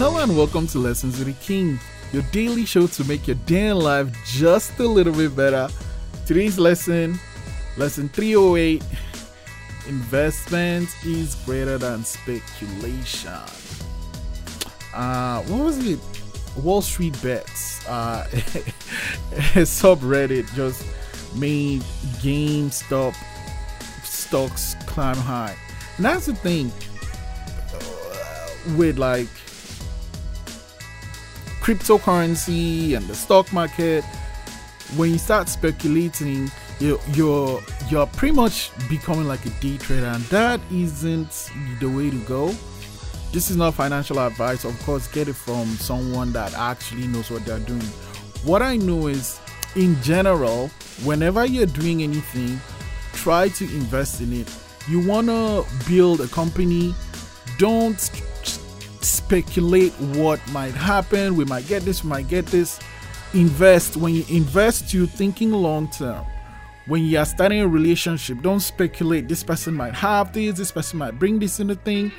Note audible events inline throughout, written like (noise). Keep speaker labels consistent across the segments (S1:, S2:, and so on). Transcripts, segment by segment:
S1: and welcome to Lessons with the King, your daily show to make your day in life just a little bit better. Today's lesson, lesson 308 Investment is greater than speculation. Uh, what was it? Wall Street Bets. Uh, (laughs) subreddit just made GameStop stocks climb high. And that's the thing uh, with like cryptocurrency and the stock market. When you start speculating, you're you're you're pretty much becoming like a day trader, and that isn't the way to go. This is not financial advice. Of course, get it from someone that actually knows what they're doing. What I know is, in general, whenever you're doing anything, try to invest in it. You want to build a company, don't speculate what might happen. We might get this, we might get this. Invest. When you invest, you're thinking long term. When you are starting a relationship, don't speculate. This person might have this, this person might bring this in the thing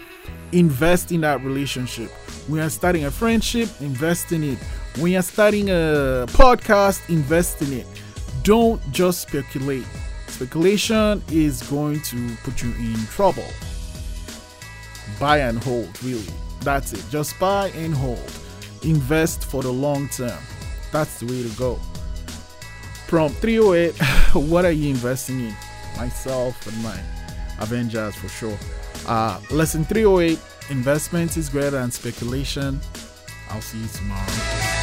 S1: invest in that relationship. When you're starting a friendship, invest in it. When you're starting a podcast, invest in it. Don't just speculate. Speculation is going to put you in trouble. Buy and hold, really. That's it. Just buy and hold. Invest for the long term. That's the way to go. Prompt 308 (laughs) What are you investing in? Myself and my Avengers for sure. Uh, lesson 308 Investment is greater than speculation. I'll see you tomorrow.